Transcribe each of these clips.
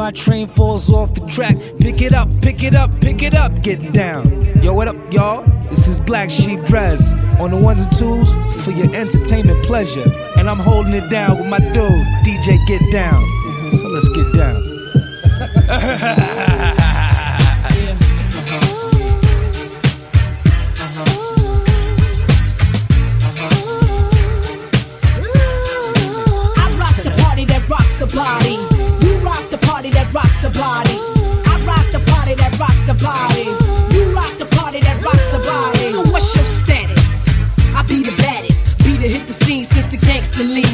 my train falls off the track. Pick it up, pick it up, pick it up, get down. Yo, what up, y'all? This is Black Sheep Dress on the ones and twos for your entertainment pleasure. And I'm holding it down with my dude, DJ Get Down. So let's get down.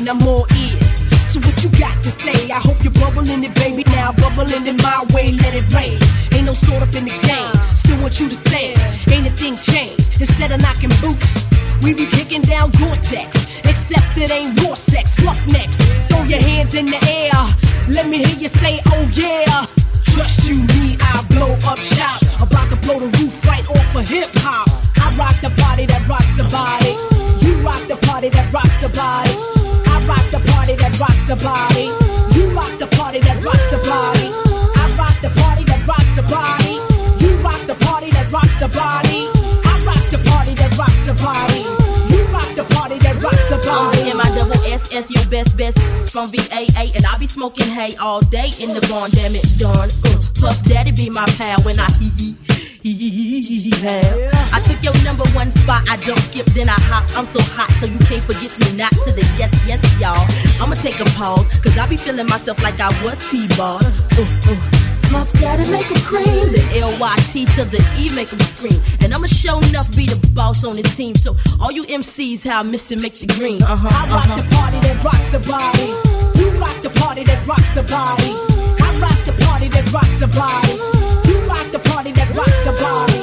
gangster more ears. So what you got to say? I hope you're bubbling it, baby. Now bubbling in my way, let it rain. Ain't no sort up in the game. Still want you to say, ain't a thing changed. Instead of knocking boots, we be kicking down Gore-Tex. Except it ain't war sex, roughnecks. Throw your hands in the air. Let me hear you say, oh yeah. Trust you, me, I blow up shop. About to blow the roof right off of hip hop. I rock the party that rocks the body. You rock the party that rocks the body. The body. You rock the party that rocks the body. I rock the party that rocks the body. You rock the party that rocks the body. I rock the party that rocks the body You rock the party that rocks the body. I'm the M-I-double-S-S, your best best from VAA. And I be smoking hay all day in the barn, damn it, darn. Uh, Puff Daddy be my pal when I hee hee. I took your number one spot, I don't skip, then I hop. I'm so hot, so you can't forget me not to the yes, yes, y'all. I'ma take a pause, cause I be feeling myself like I was T-ball. Uh, uh. Puff Daddy make him cream. The L-Y-T to the E make him scream. And I'ma show enough be the boss on his team. So all you MCs, how I miss it, make the green. Uh-huh, I rock uh-huh. the party that rocks the body. You rock the party that rocks the body. I rock the party that rocks the body. Rock the party that rocks the body.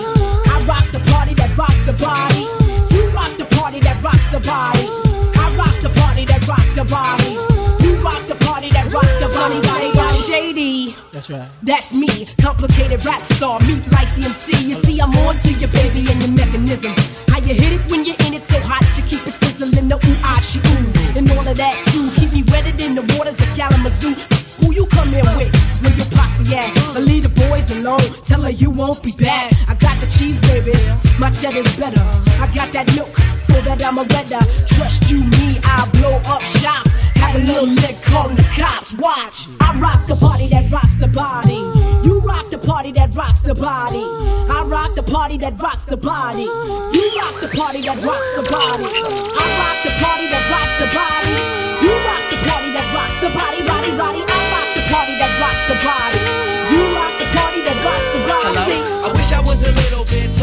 I rock the party that rocks the body. You rock the party that rocks the body. I rock the party that rocks the body. You rock the party that rocks the body. Shady. That's right. That's me. Complicated rap star, meet like the MC. You see, I'm on to your baby and your mechanism. How you hit it when you're in it so hot, you keep it sizzling. The ooh, ah, she ooh. And all of that too. Keep me wetted in the waters of Kalamazoo. Who you come in with? Where your posse at? Boys alone. Tell her you won't be back. I got the cheese, baby. My cheddar's better. I got that milk. For that I'm a redder. Trust you, me, I blow up shop. Have a little lick calling the cops. Watch. I rock the party that rocks the body. You rock the party that rocks the body. I rock the party that rocks the body. You rock the party that rocks the body. I rock the party that rocks the body. You rock the party that rocks the body, body, body. I rock the party that rocks the body.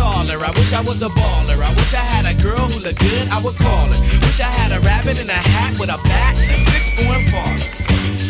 Taller. I wish I was a baller. I wish I had a girl who looked good. I would call her. Wish I had a rabbit in a hat with a bat and a six foot baller.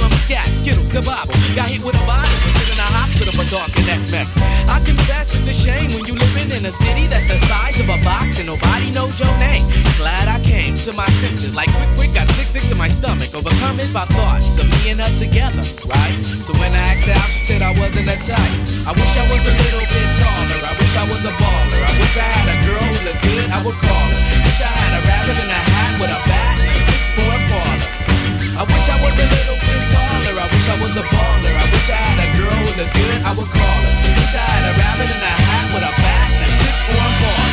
them scat, skittles, kabobble. Got hit with a bottle, was in the hospital for talking that mess. I confess it's a shame when you living in a city that's the size of a box and nobody knows your name. Glad I came to my senses, like quick, quick, got sick, sick to my stomach, overcome it by thoughts of me and her together, right? So when I asked her out, she said I wasn't a type. I wish I was a little bit taller. I wish I was a baller. I wish I had a girl who good. I would call her. Wish I had a rabbit in a hat with a bat a six-foot parlor. I wish I was a little bit taller. I wish I was a baller. I wish I had a girl with a good, I would call her. Wish I had a rabbit in a hat with a bat and a six-form baller.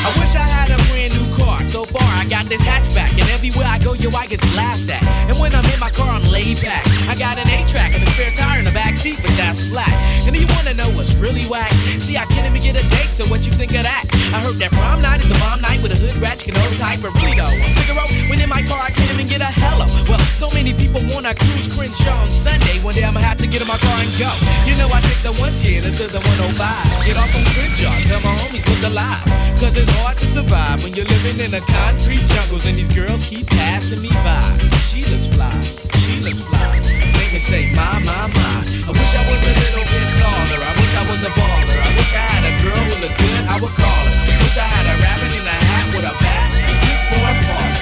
I wish I had a brand new car. So far, I got this hatchback, and everywhere I go, yo, I get laughed at. And when I'm in my car, laid back. I got an A-track and a spare tire in the back seat, but that's flat. And do you wanna know what's really whack? See, I can't even get a date, so what you think of that? I heard that prom night is a bomb night with a hood ratchet and old type of Rito. Figaro, when in my car, I can't even get a hello. Well, so many people wanna cruise Crenshaw on Sunday. One day I'ma have to get in my car and go. You know, I take the 110 to the 105. Get off on Crenshaw, tell my homies look alive. Cause it's hard to survive when you're living in the concrete jungles and these girls keep passing me by. She looks fly, she looks fly. They me say, my, my, my. I wish I was a little bit taller. I wish I was a baller. I wish I had a girl with a good, I would call her. I wish I had a rabbit in a hat with a bat six more paws.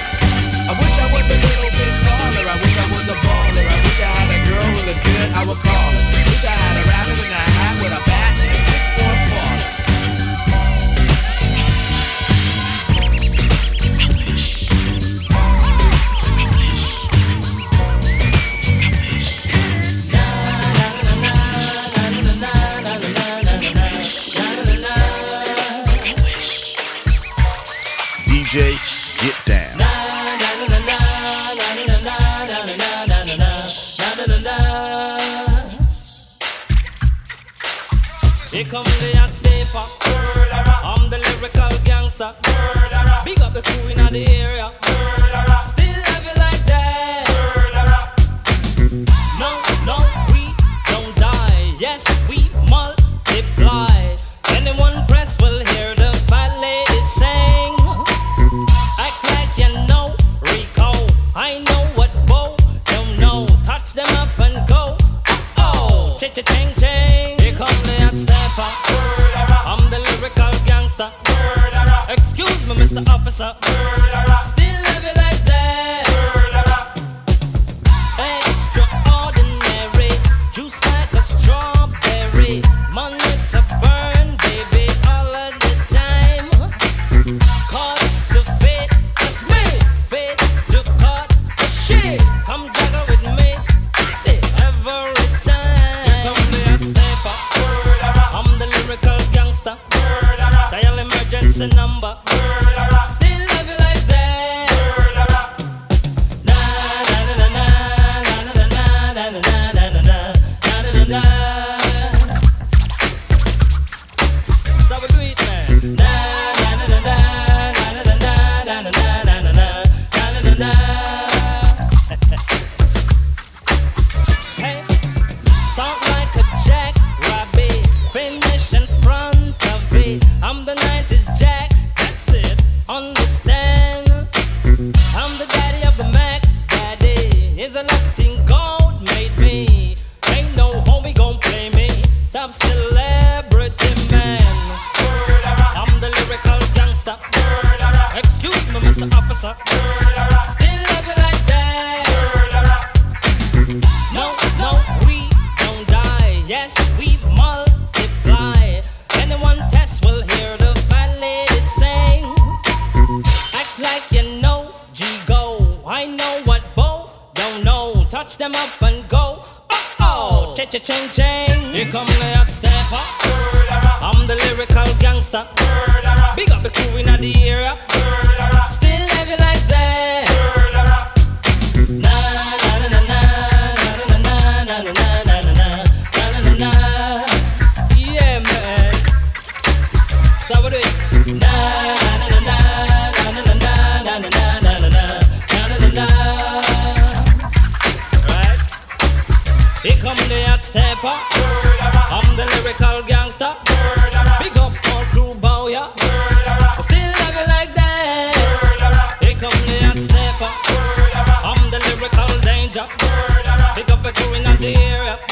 I wish I was a little bit taller. I wish I was a baller. I wish I had a girl with a good, I would call her. I wish I had a rabbit in a hat with a bat. down. Here come the hot stepper, I'm the lyrical gangster. Big up the crew in the area. Come the hot stepper. I'm the lyrical gangster. Big up all crew bow ya. Still love it like that. Here come the hot stepper. I'm the lyrical danger. Pick up a crew in the area.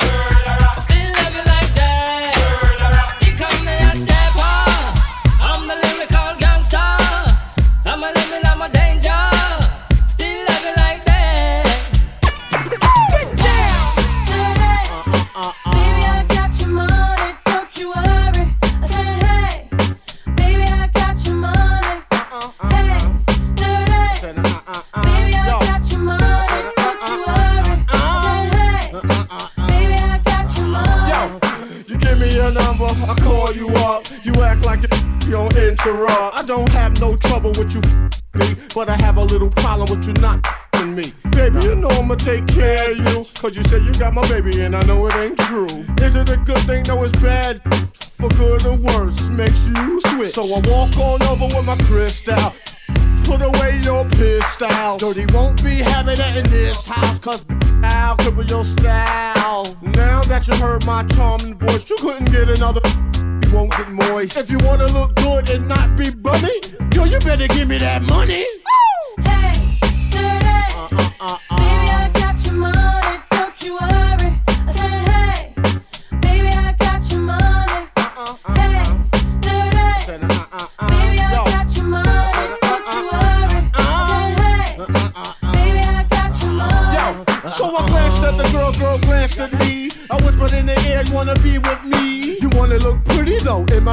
But I have a little problem with you not me. Baby, you know I'ma take care of you. Cause you say you got my baby and I know it ain't true. Is it a good thing? No, it's bad. For good or worse, makes you switch. So I walk on over with my crystal. Put away your pistol. Dirty won't be having it in this house, cause I'll cripple your style. Now that you heard my charming voice, you couldn't get another. You won't get moist. If you wanna look good and not be bummy, yo, you better give me that money. Uh-uh.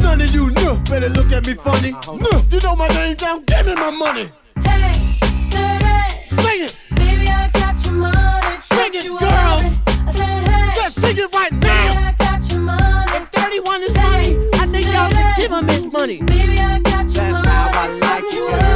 None of you know better look at me funny. No, you know my name down, give me my money. Hey, dirty. Sing it, Baby, I got your money. Sing it, girls. I said, hey. just sing it right now. Baby. I got your money. If 31 is money, I think y'all should give him his money. Baby, I got your That's money. how I like it, you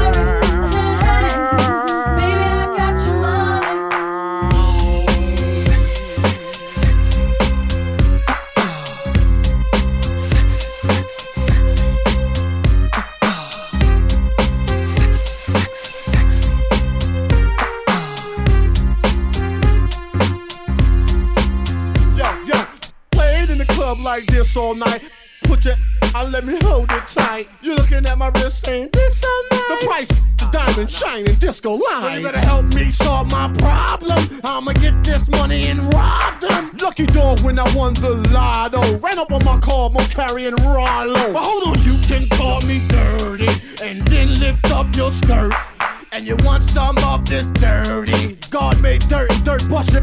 all night. Put your and let me hold it tight. You looking at my wrist saying this so nice. The price is diamond shining disco line. So you better help me solve my problem. I'ma get this money and rob them. Lucky dog when I won the lotto. Ran up on my car, more carrying Rollo. But hold on, you can call me dirty and then lift up your skirt. And you want some of this dirty? God made dirt and dirt bust it.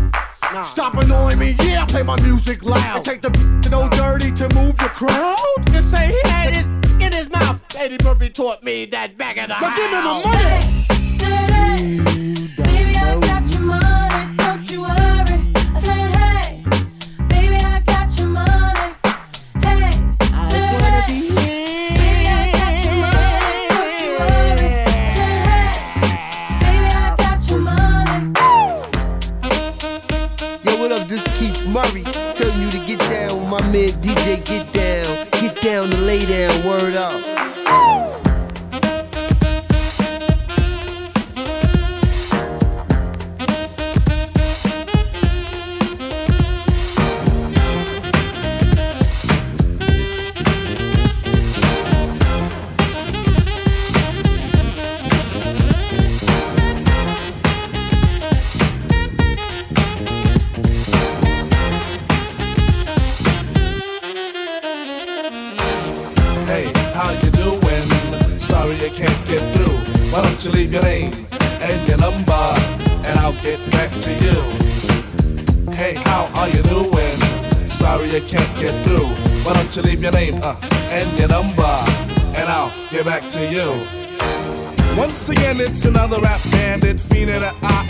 Stop annoying me, yeah, I play my music loud. And take the no dirty to move the crowd. Just say he had his in his mouth. Eddie Murphy taught me that back of the But give me my money. Dirty. Baby, I got your money.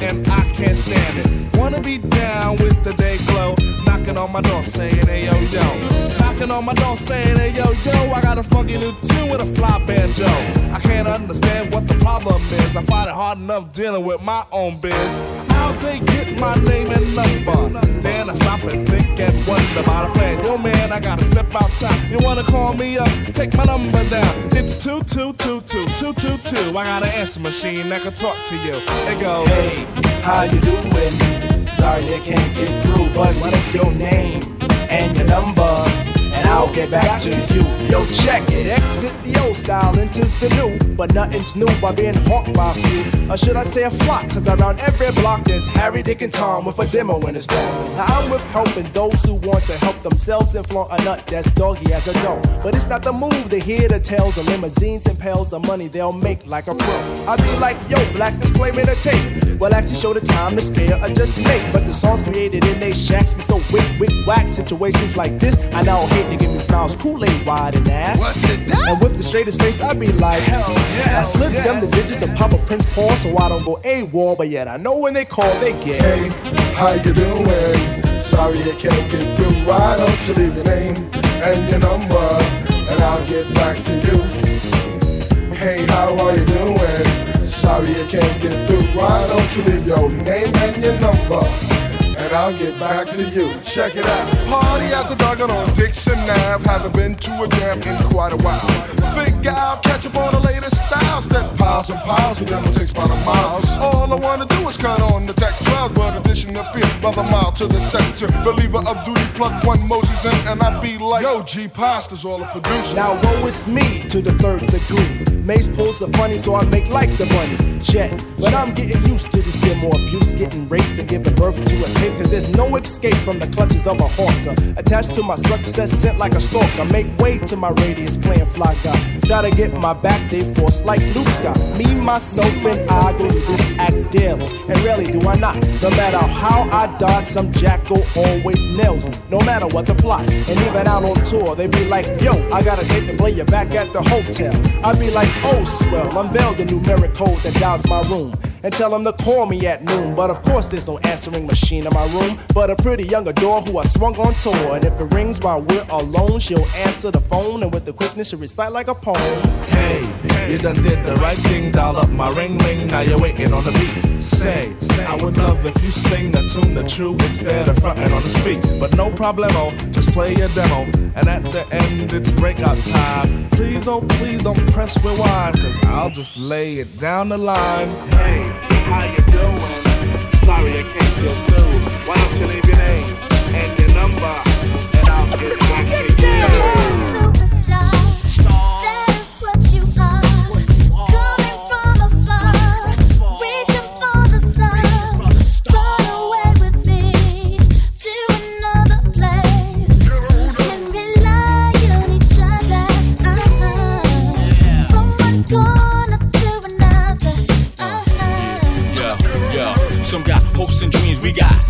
And I can't stand it. Wanna be down with the day glow, knocking on my door saying, on my door saying, hey yo yo, I got a funky new tune with a fly banjo. I can't understand what the problem is. I find it hard enough dealing with my own biz. How'd they get my name and number? Then I stop and think and wonder about a plan. Yo man, I gotta step outside. You wanna call me up? Take my number down. It's two two two two two two two. I got an answer machine that can talk to you. It goes. Hey, how you doing? Sorry I can't get through, but what is your name and your number? I'll get back to you. Yo, check it. Exit the old style, enters the new. But nothing's new by being hawked by a few. Or should I say a flock? Cause around every block there's Harry, Dick, and Tom with a demo in his bag. Now I'm with helping those who want to help themselves and flaunt a nut that's doggy as a dog. But it's not the move to hear the tales of limousines and pails of money they'll make like a pro. I be like, yo, black display made a tape. Well, actually show the time to spare or just make. But the songs created in they shacks be so wick, wick, whack. Situations like this, I now hate give me smiles, Kool-Aid wide and ass. What's it that? And with the straightest face, I be like, hell yeah. I slip them the digits and pop a Prince Paul so I don't go AWOL. But yet I know when they call, they get. Hey, how you doing? Sorry I can't get through. Why don't you leave your name and your number, and I'll get back to you. Hey, how are you doing? Sorry I can't get through. Why don't you leave your name and your number? And I'll get back to you. Check it out. Party at the Duggan on Dixon Ave. Haven't been to a jam in quite a while. Figure out, catch up on the latest styles. Step piles and piles of them will take about a miles. All I wanna do is cut on the tech 12, but addition of fear, brother mile to the center. Believer of duty, plug one Moses in, and I be like, yo, G Pasta's all a producer. Now woe is me to the third degree. Mace pulls the funny, so I make like the money. Check. But I'm getting used to this demo abuse, getting raped and giving birth to a tape. Cause there's no escape from the clutches of a hawker. Attached to my success, sent like a stalker. Make way to my radius, playing fly guy. Try to get my back, they force like Luke Scott. Me, myself, and I through this act daily. And rarely do I not. No matter how I dodge, some jackal always nails me. No matter what the plot. And even out on tour, they be like, yo, I got a date to play you back at the hotel. I be like, oh, swell, unveil the numeric code that dials my room. And tell them to call me at noon. But of course, there's no answering machine in my room. But a pretty young adore who I swung on tour. And if it rings while we're alone, she'll answer the phone. And with the quickness, she'll recite like a poem. Hey, you done did the right thing, dial up my ring ring, now you're waiting on the beat. Say, I would love if you sing the tune the true instead of fronting on the speak. But no problemo, oh, just play your demo. And at the end, it's breakout time. Please, oh please don't press rewind, cause I'll just lay it down the line. Hey, how you doing? Sorry I can't. Why don't you leave your name and your number, and I'll get back to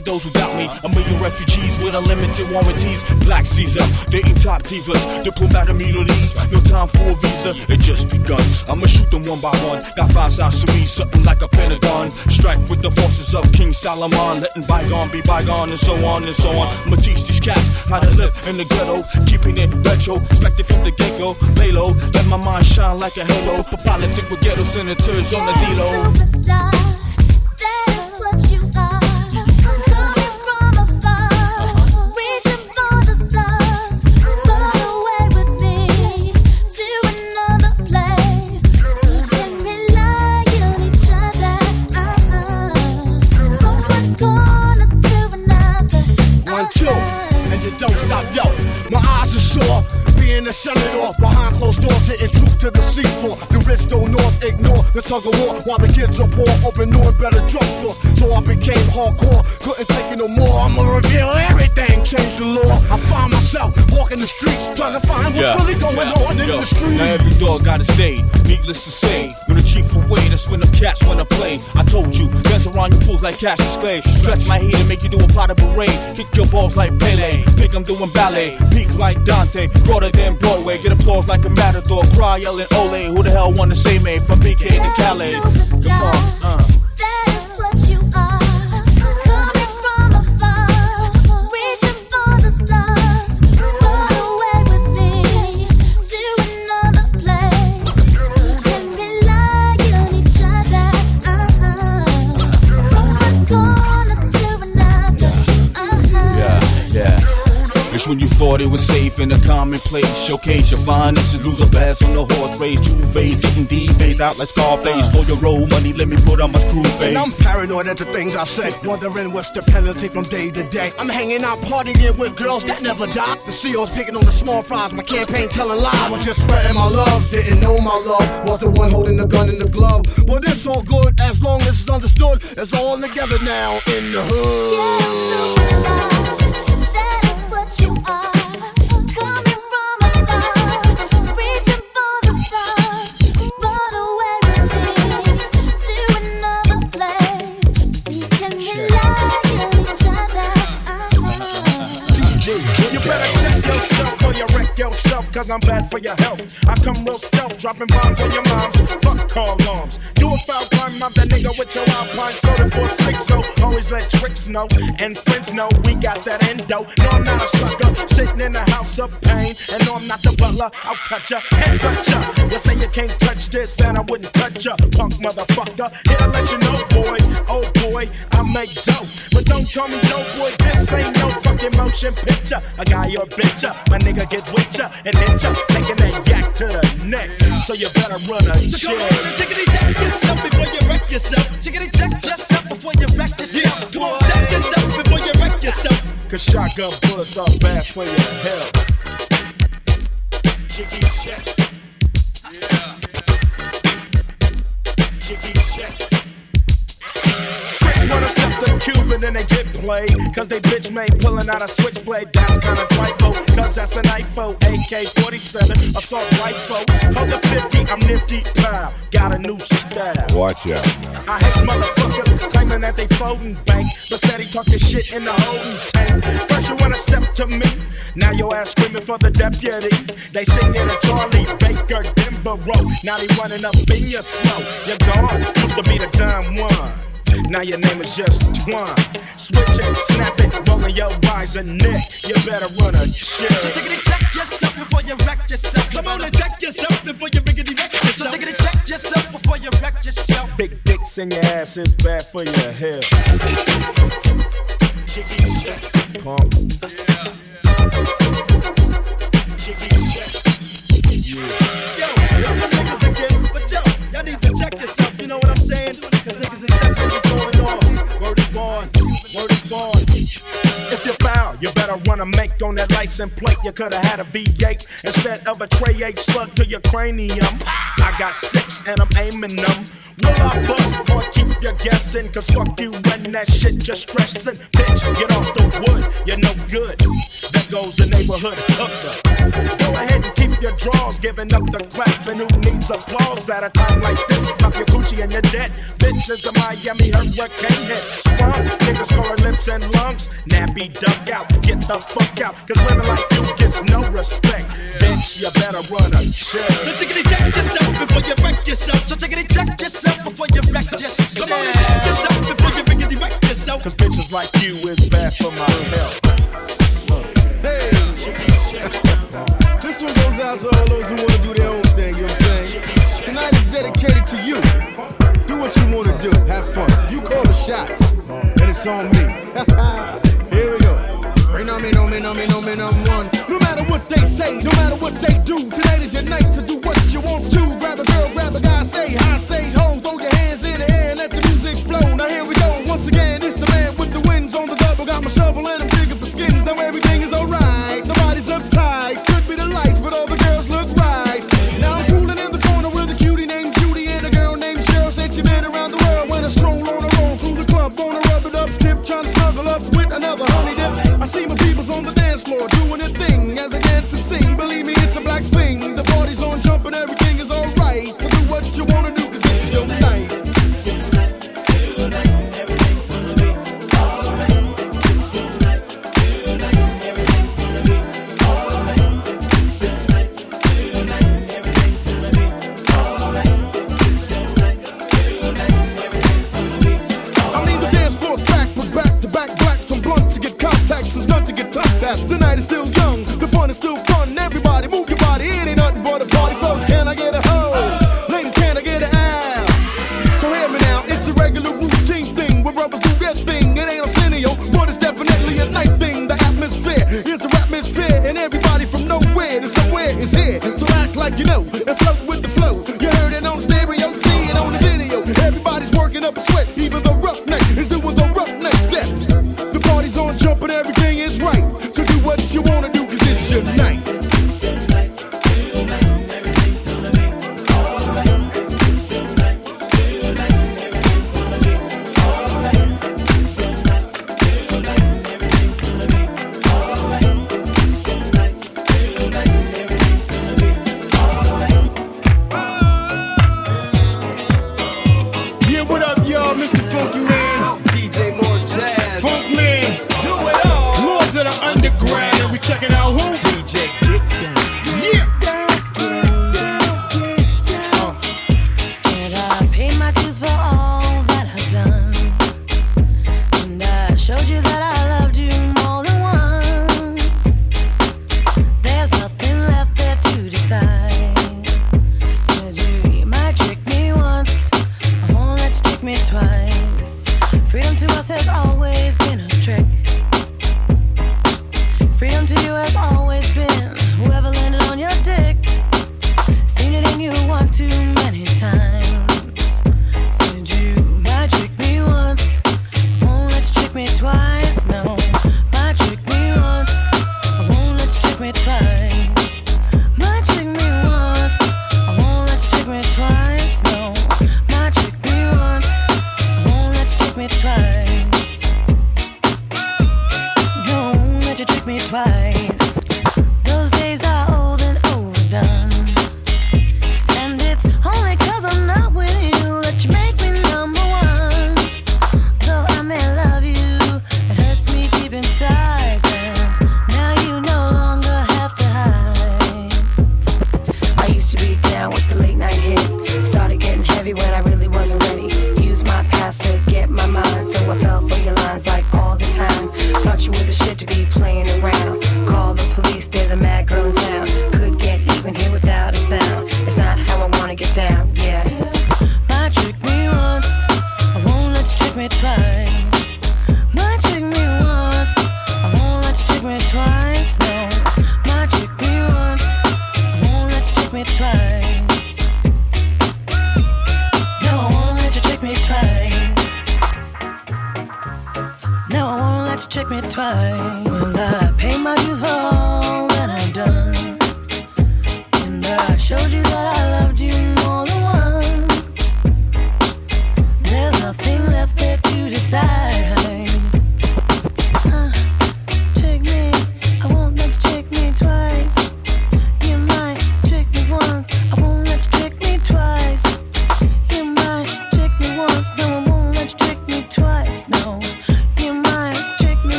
Hated those who doubt me. A million refugees with unlimited warranties. Black Caesar, dating top divas. Diplomat of Middle East, no time for a visa. It just begun. I'ma shoot them one by one. Got five sides to me, something like a pentagon. Strike with the forces of King Solomon, letting bygone be bygone, and so on and so on. I'ma teach these cats how to live in the ghetto, keeping it retro. Expected from the get go, lay low, let my mind shine like a halo. For politics with ghetto senators on the D-Lo. Don't stop, yo. My eyes are sore, being a senator behind closed doors, hitting truth to the seafloor. The rich don't north ignore the tug of war while the kids are poor, open new and better drugstores. So I became hardcore, couldn't take it no more. I'ma reveal everything, change the law. I find myself walking the streets, trying to find what's really going on in Yo, the street. Now every dog got a say. Needless to say, when the chief away, that's when the cats wanna play. I told you, dance around you fools like Cassius Clay. Stretch my heat and make you do a pot of parade. Kick your balls like Pele. Think I'm doing ballet. Peak like Dante. Broader than Broadway. Get applause like a matador. Cry yelling Ole. Who the hell wanna say me? From BK to Calais. Come on, uh. Thought it was safe in a commonplace. Showcase your finest and lose a bass on the horse race. Two phase, getting D phase out like Scarface. Uh. For your roll money, let me put on my screw face. And I'm paranoid at the things I say, wondering what's the penalty from day to day. I'm hanging out partying with girls that never die. The CEO's picking on the small fries, my campaign telling lies. I was just spreading my love, didn't know my love. Was the one holding the gun in the glove. But it's all good as long as it's understood. It's all together now in the hood. You yourself, cause I'm bad for your health. I come real stealth, dropping bombs on your moms. Fuck call alarms. You a foul crime, I'm that nigga with your alpine soda for six. So always let tricks know and friends know we got that endo. No, I'm not a sucker, sitting in a house of pain. And no, I'm not the butler, I'll cut ya and cut ya. You say you can't touch this, and I wouldn't touch ya, punk motherfucker. Here to let you know, boy, oh boy, I make dope. But don't call me dope, boy, this ain't no fucking motion picture. A guy or bitch, ya, my nigga get with ya and hit ya, taking that yak to the neck. So you better run a So on, tickety check yourself before you wreck yourself. Tickety check yourself before you wreck yourself. Yeah, Come on, check yourself before you wreck yourself. Cause shotgun bullets are bad for your health. Jiggy check. Yeah. Jiggy check. Tricks wanna the cube and they get played. Cause they bitch made pulling out a switchblade. That's kinda trifle. Cause that's an IFO. AK 47, assault rifle. Hold the 50, I'm nifty. Pow. Got a new style. Watch out now. I hate motherfuckers claiming that they folding bank, but steady talking shit in the holding tank. First you wanna step to me, now your ass screaming for the deputy. They sing it a Charlie Baker Denver Road. Now they running up in your snow. You're gone, used to be the dumb one. Now your name is just Twan. Switch it, snap it, rolling your eyes and neck. You better run a check. So take it and check yourself before you wreck yourself. Come on and check yourself before you riggedy wreck yourself. So take it and check yourself before you wreck yourself. Big dicks in your ass is bad for your health. Jiggy check. Pump. Jiggy check. Yeah. Yo, the niggas again, but yo, y'all need to check yourself. Born. If you foul, you better run a make on that license plate. You coulda had a V8 instead of a Tray 8 slug to your cranium. I got six and I'm aiming them. Will I bust or keep you guessing? Cause fuck you when that shit just stressing. Bitch, get off the wood, you're no good. There goes the neighborhood hooker. Go ahead and keep your drawers, giving up the claps. And who needs applause at a time like this? Pop your Gucci and. Bitches a Miami hurricane hit. Sprung, niggas lips and lungs. Nappy duck out, get the fuck out. Cause women like you gets no respect. Bitch, you better run a check. So take it check yourself before you wreck yourself. So take it check yourself before you wreck yourself. Come on and check yourself before you wreck yourself. Cause bitches like you is bad for my health. Hey! This one goes out to all those who wanna do their own thing, you know what I'm saying? Tonight is dedicated to you. Do what you wanna do, have fun. You call the shots, and it's on me. Here we go. Rain on me, no me, no me, no me, no one. No matter what they say, no matter what they do, tonight is your night to do what you want to. Grab a girl, grab a guy, say hi, say ho, throw your hands in the air and let the music flow. Now here we go. Once again, it's the man with the wins on the double. Got my shovel and I'm digging for skins. Now everything is alright. Nobody's uptight. With another honey dip. I see my peoples on the dance floor doing their thing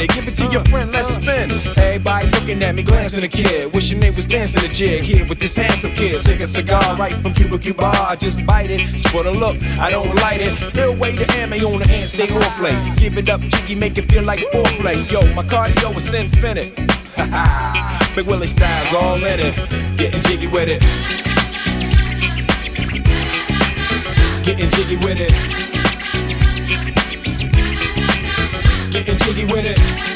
it. Give it to your friend, let's spin. Everybody looking at me, glancing a kid. Wishing they was dancing a jig here with this handsome kid. Sick a cigar right from Cuba Cuba. I just bite it. It's for the look, I don't light it. Ill way to ammo on the hand, stay on play. Give it up, jiggy, make it feel like foreplay. Yo, my cardio is infinite. Big Willie styles all in it. Getting jiggy with it. Getting jiggy with it. With it.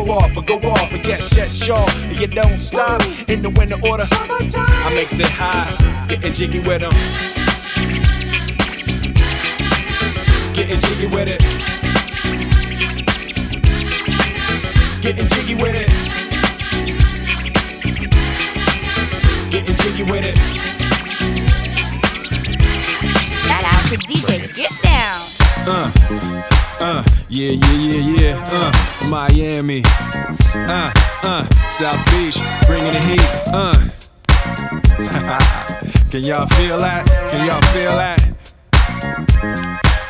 off, or go off, and yes, yes, sure. You don't stop in the winter order. I makes it high, getting jiggy with them. Getting jiggy with it. Getting jiggy with it. Getting jiggy with it. Shout out to DJ Get Down. Uh, uh, yeah, yeah, yeah, yeah. Uh, Miami. Uh, uh, South Beach, bringing the heat. Uh. Can y'all feel that? Can y'all feel that?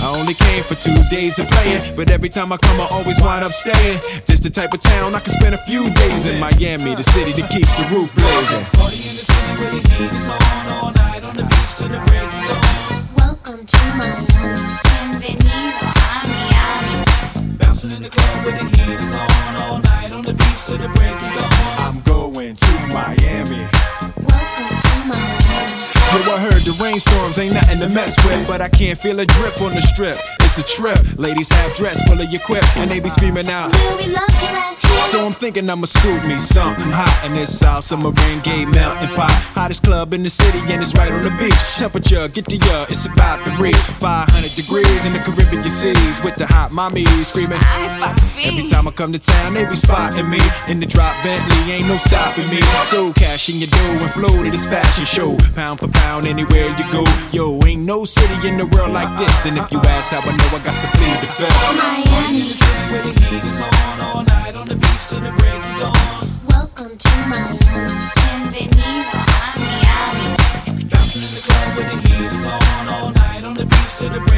I only came for two days of playing, but every time I come, I always wind up staying. This the type of town I can spend a few days in Miami, the city that keeps the roof blazing. Welcome mess with, but I can't feel a drip on the strip. A trip. Ladies have dress full of your quip, and they be screaming out. We love your ass here. So I'm thinking I'ma scoop me something hot in this South Submarine Gay melting pot. Hottest club in the city, and it's right on the beach. Temperature, get to ya, it's about to reach 500 degrees in the Caribbean seas with the hot mommy screaming. Every time I come to town, they be spotting me in the drop Bentley, ain't no stopping me. So cash in your dough and flow to this fashion show, pound for pound anywhere you go. Yo, ain't no city in the world like this, and if you ask how I know, I got to plead the fifth. Miami. Where the heat is on all night on the beach to the break of dawn. Welcome to Miami. Bienvenido a Miami. Bouncing in the club where the heat is on all night on the beach to the break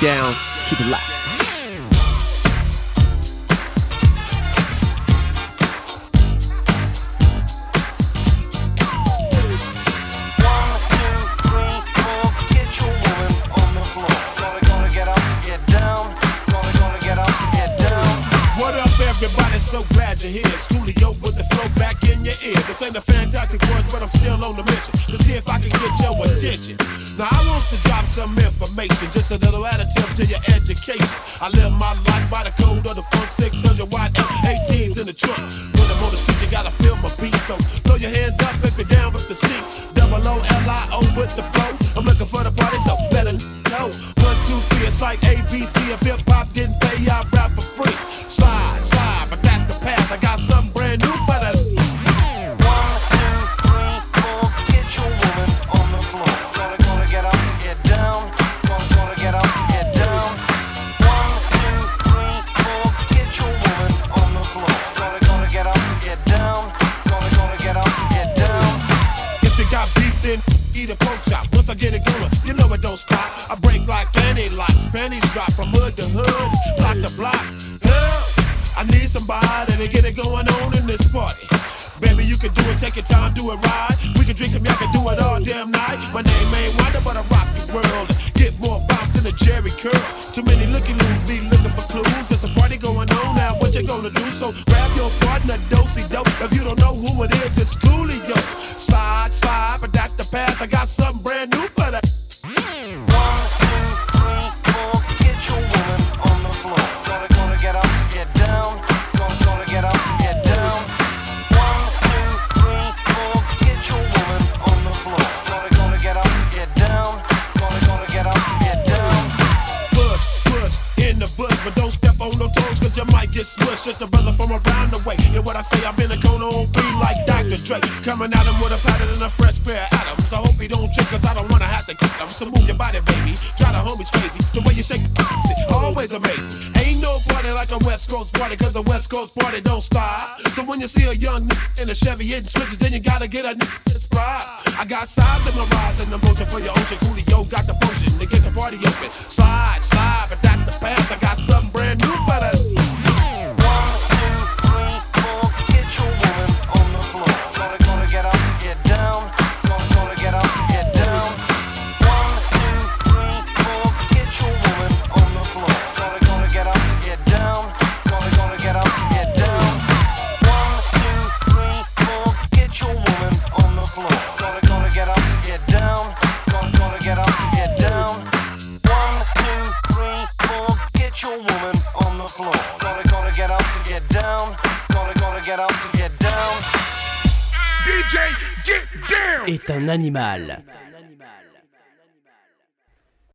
down. Keep it locked. You might get smushed. Just a brother from around the way. And what I say, I've been a cone on beat like Dr. Dre. Coming at him with a pattern and a fresh pair of atoms. I hope he don't trip, cause I don't wanna have to kick him. So move your body, baby. Try the homies crazy. The way you shake it, always amazing. Ain't no party like a West Coast party, cause the West Coast party don't stop. So when you see a young nigga in a Chevy hitting switches, then you gotta get a nigga that's. I got sides in my rise and the motion for your ocean. Coolio got the potion to get the party open. Slide, slide, but that's the path. I got something brand new for that. Est un animal.